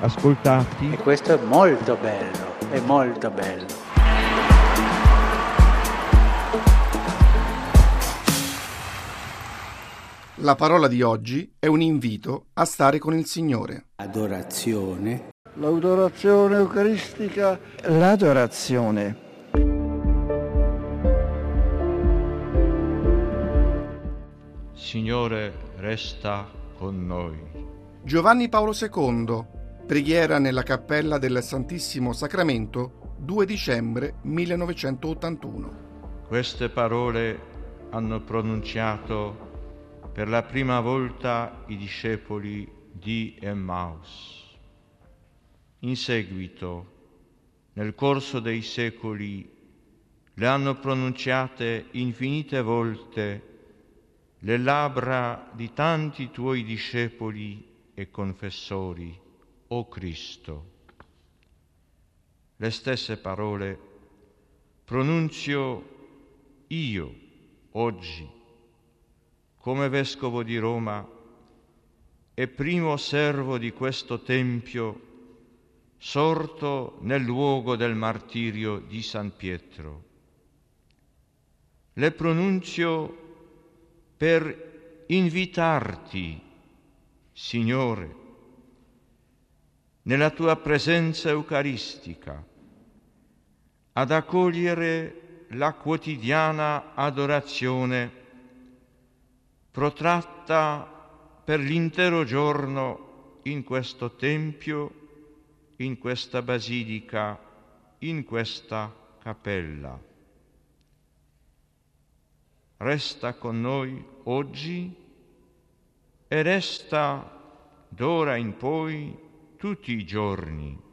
ascoltati. E questo è molto bello, è molto bello. La parola di oggi è un invito a stare con il Signore. Adorazione. L'adorazione eucaristica, L'adorazione. Signore, resta con noi. Giovanni Paolo II, preghiera nella cappella del Santissimo Sacramento, 2 dicembre 1981. Queste parole hanno pronunciato per la prima volta i discepoli di Emmaus. In seguito, nel corso dei secoli, le hanno pronunciate infinite volte le labbra di tanti tuoi discepoli e confessori, o Cristo. Le stesse parole pronunzio io oggi come vescovo di Roma e primo servo di questo Tempio sorto nel luogo del martirio di San Pietro. Le pronunzio per invitarti, Signore, nella tua presenza eucaristica, ad accogliere la quotidiana adorazione protratta per l'intero giorno in questo Tempio, in questa basilica, in questa cappella. Resta con noi oggi e resta d'ora in poi tutti i giorni.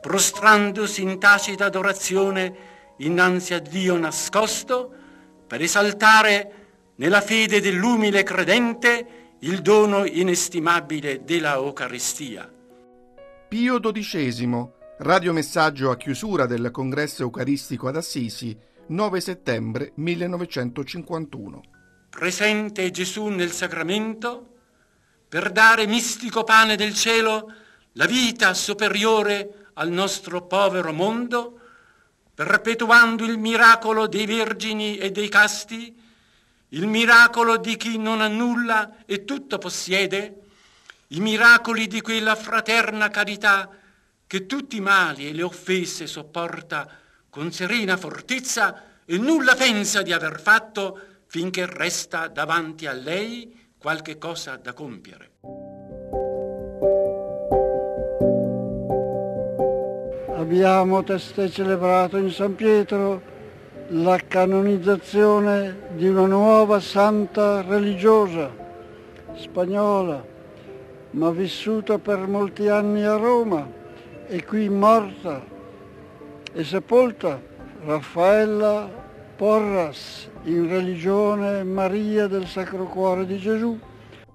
prostrandosi in tacita adorazione innanzi a Dio nascosto, per esaltare nella fede dell'umile credente il dono inestimabile della Eucaristia. Pio XII, radiomessaggio a chiusura del congresso eucaristico ad Assisi, 9 settembre 1951. Presente Gesù nel sacramento, per dare mistico pane del cielo la vita superiore al nostro povero mondo, perpetuando il miracolo dei vergini e dei casti, il miracolo di chi non ha nulla e tutto possiede, i miracoli di quella fraterna carità che tutti i mali e le offese sopporta con serena fortezza e nulla pensa di aver fatto finché resta davanti a lei qualche cosa da compiere. abbiamo testé celebrato in San Pietro la canonizzazione di una nuova santa religiosa spagnola, ma vissuta per molti anni a Roma e qui morta e sepolta, Raffaella Porras, in religione Maria del Sacro Cuore di Gesù.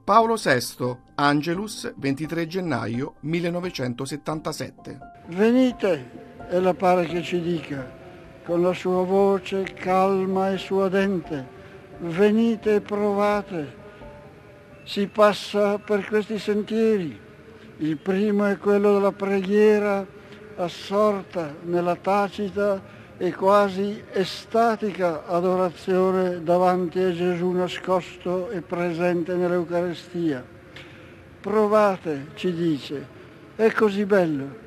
Paolo VI, Angelus, 23 gennaio 1977. Venite, ella pare che ci dica, con la sua voce calma e suadente, venite e provate. Si passa per questi sentieri. Il primo è quello della preghiera assorta nella tacita e quasi estatica adorazione davanti a Gesù nascosto e presente nell'Eucaristia. Provate, ci dice, è così bello.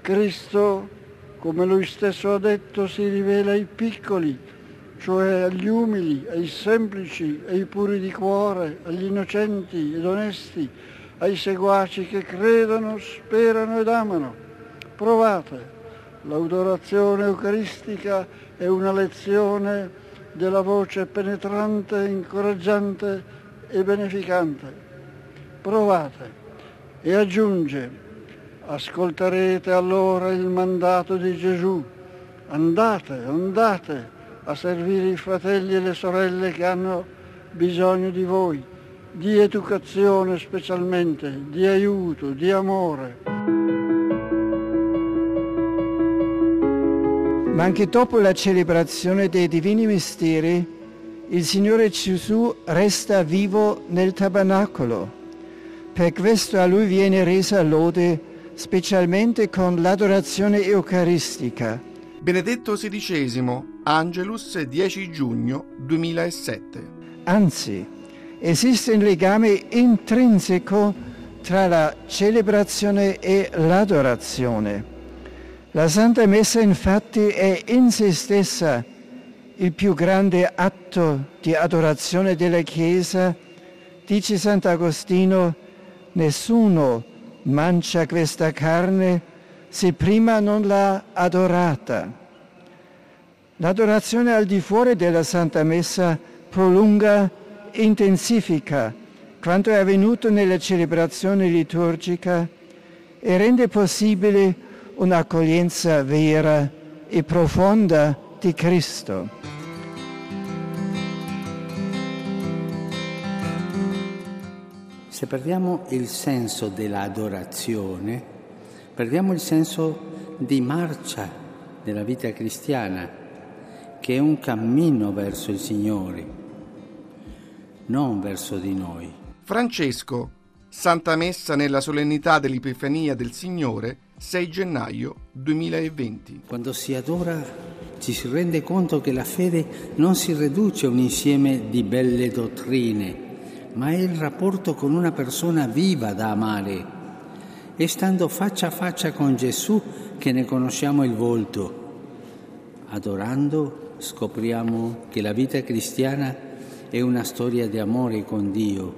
Cristo, come lui stesso ha detto, si rivela ai piccoli, cioè agli umili, ai semplici, ai puri di cuore, agli innocenti ed onesti, ai seguaci che credono, sperano ed amano. Provate. L'adorazione eucaristica è una lezione della voce penetrante, incoraggiante e beneficante. Provate e aggiunge, ascolterete allora il mandato di Gesù, andate, andate a servire i fratelli e le sorelle che hanno bisogno di voi, di educazione specialmente, di aiuto, di amore. Ma anche dopo la celebrazione dei divini misteri, il Signore Gesù resta vivo nel tabernacolo. Per questo a Lui viene resa lode specialmente con l'adorazione eucaristica. Benedetto XVI, Angelus 10 giugno 2007. Anzi, esiste un legame intrinseco tra la celebrazione e l'adorazione. La Santa Messa infatti è in se stessa il più grande atto di adorazione della Chiesa. Dice Sant'Agostino, nessuno mangia questa carne se prima non l'ha adorata. L'adorazione al di fuori della Santa Messa prolunga, intensifica quanto è avvenuto nella celebrazione liturgica e rende possibile un'accoglienza vera e profonda di Cristo. Se perdiamo il senso dell'adorazione, perdiamo il senso di marcia della vita cristiana, che è un cammino verso il Signore, non verso di noi. Francesco, Santa Messa nella solennità dell'Epifania del Signore, 6 gennaio 2020. Quando si adora ci si rende conto che la fede non si riduce a un insieme di belle dottrine, ma è il rapporto con una persona viva da amare. È stando faccia a faccia con Gesù che ne conosciamo il volto. Adorando scopriamo che la vita cristiana è una storia di amore con Dio,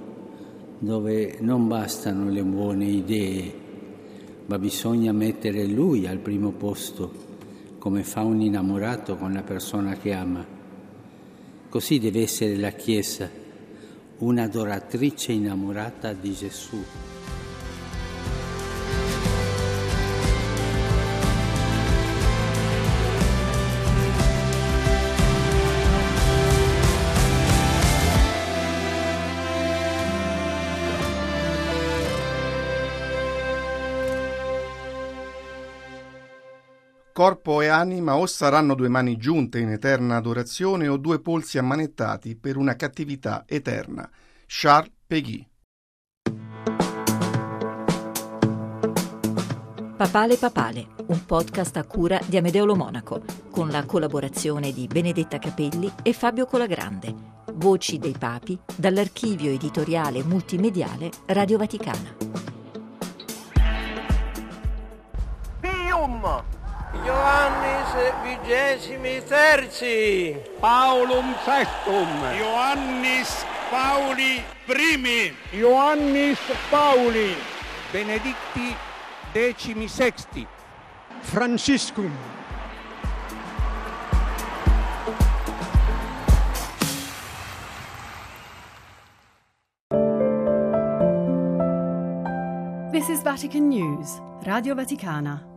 dove non bastano le buone idee, ma bisogna mettere lui al primo posto, come fa un innamorato con la persona che ama. Così deve essere la Chiesa, un'adoratrice innamorata di Gesù. Corpo e anima o saranno due mani giunte in eterna adorazione o due polsi ammanettati per una cattività eterna. Charles Peguy. Papale Papale, un podcast a cura di Amedeo Monaco, con la collaborazione di Benedetta Capelli e Fabio Colagrande. Voci dei Papi dall'archivio editoriale multimediale Radio Vaticana. Pium! Ioannis vigesimi terzi. Paulum sextum. Ioannis Pauli primi. Ioannis Pauli. Benedicti decimi sexti. Franciscum. This is Vatican News, Radio Vaticana.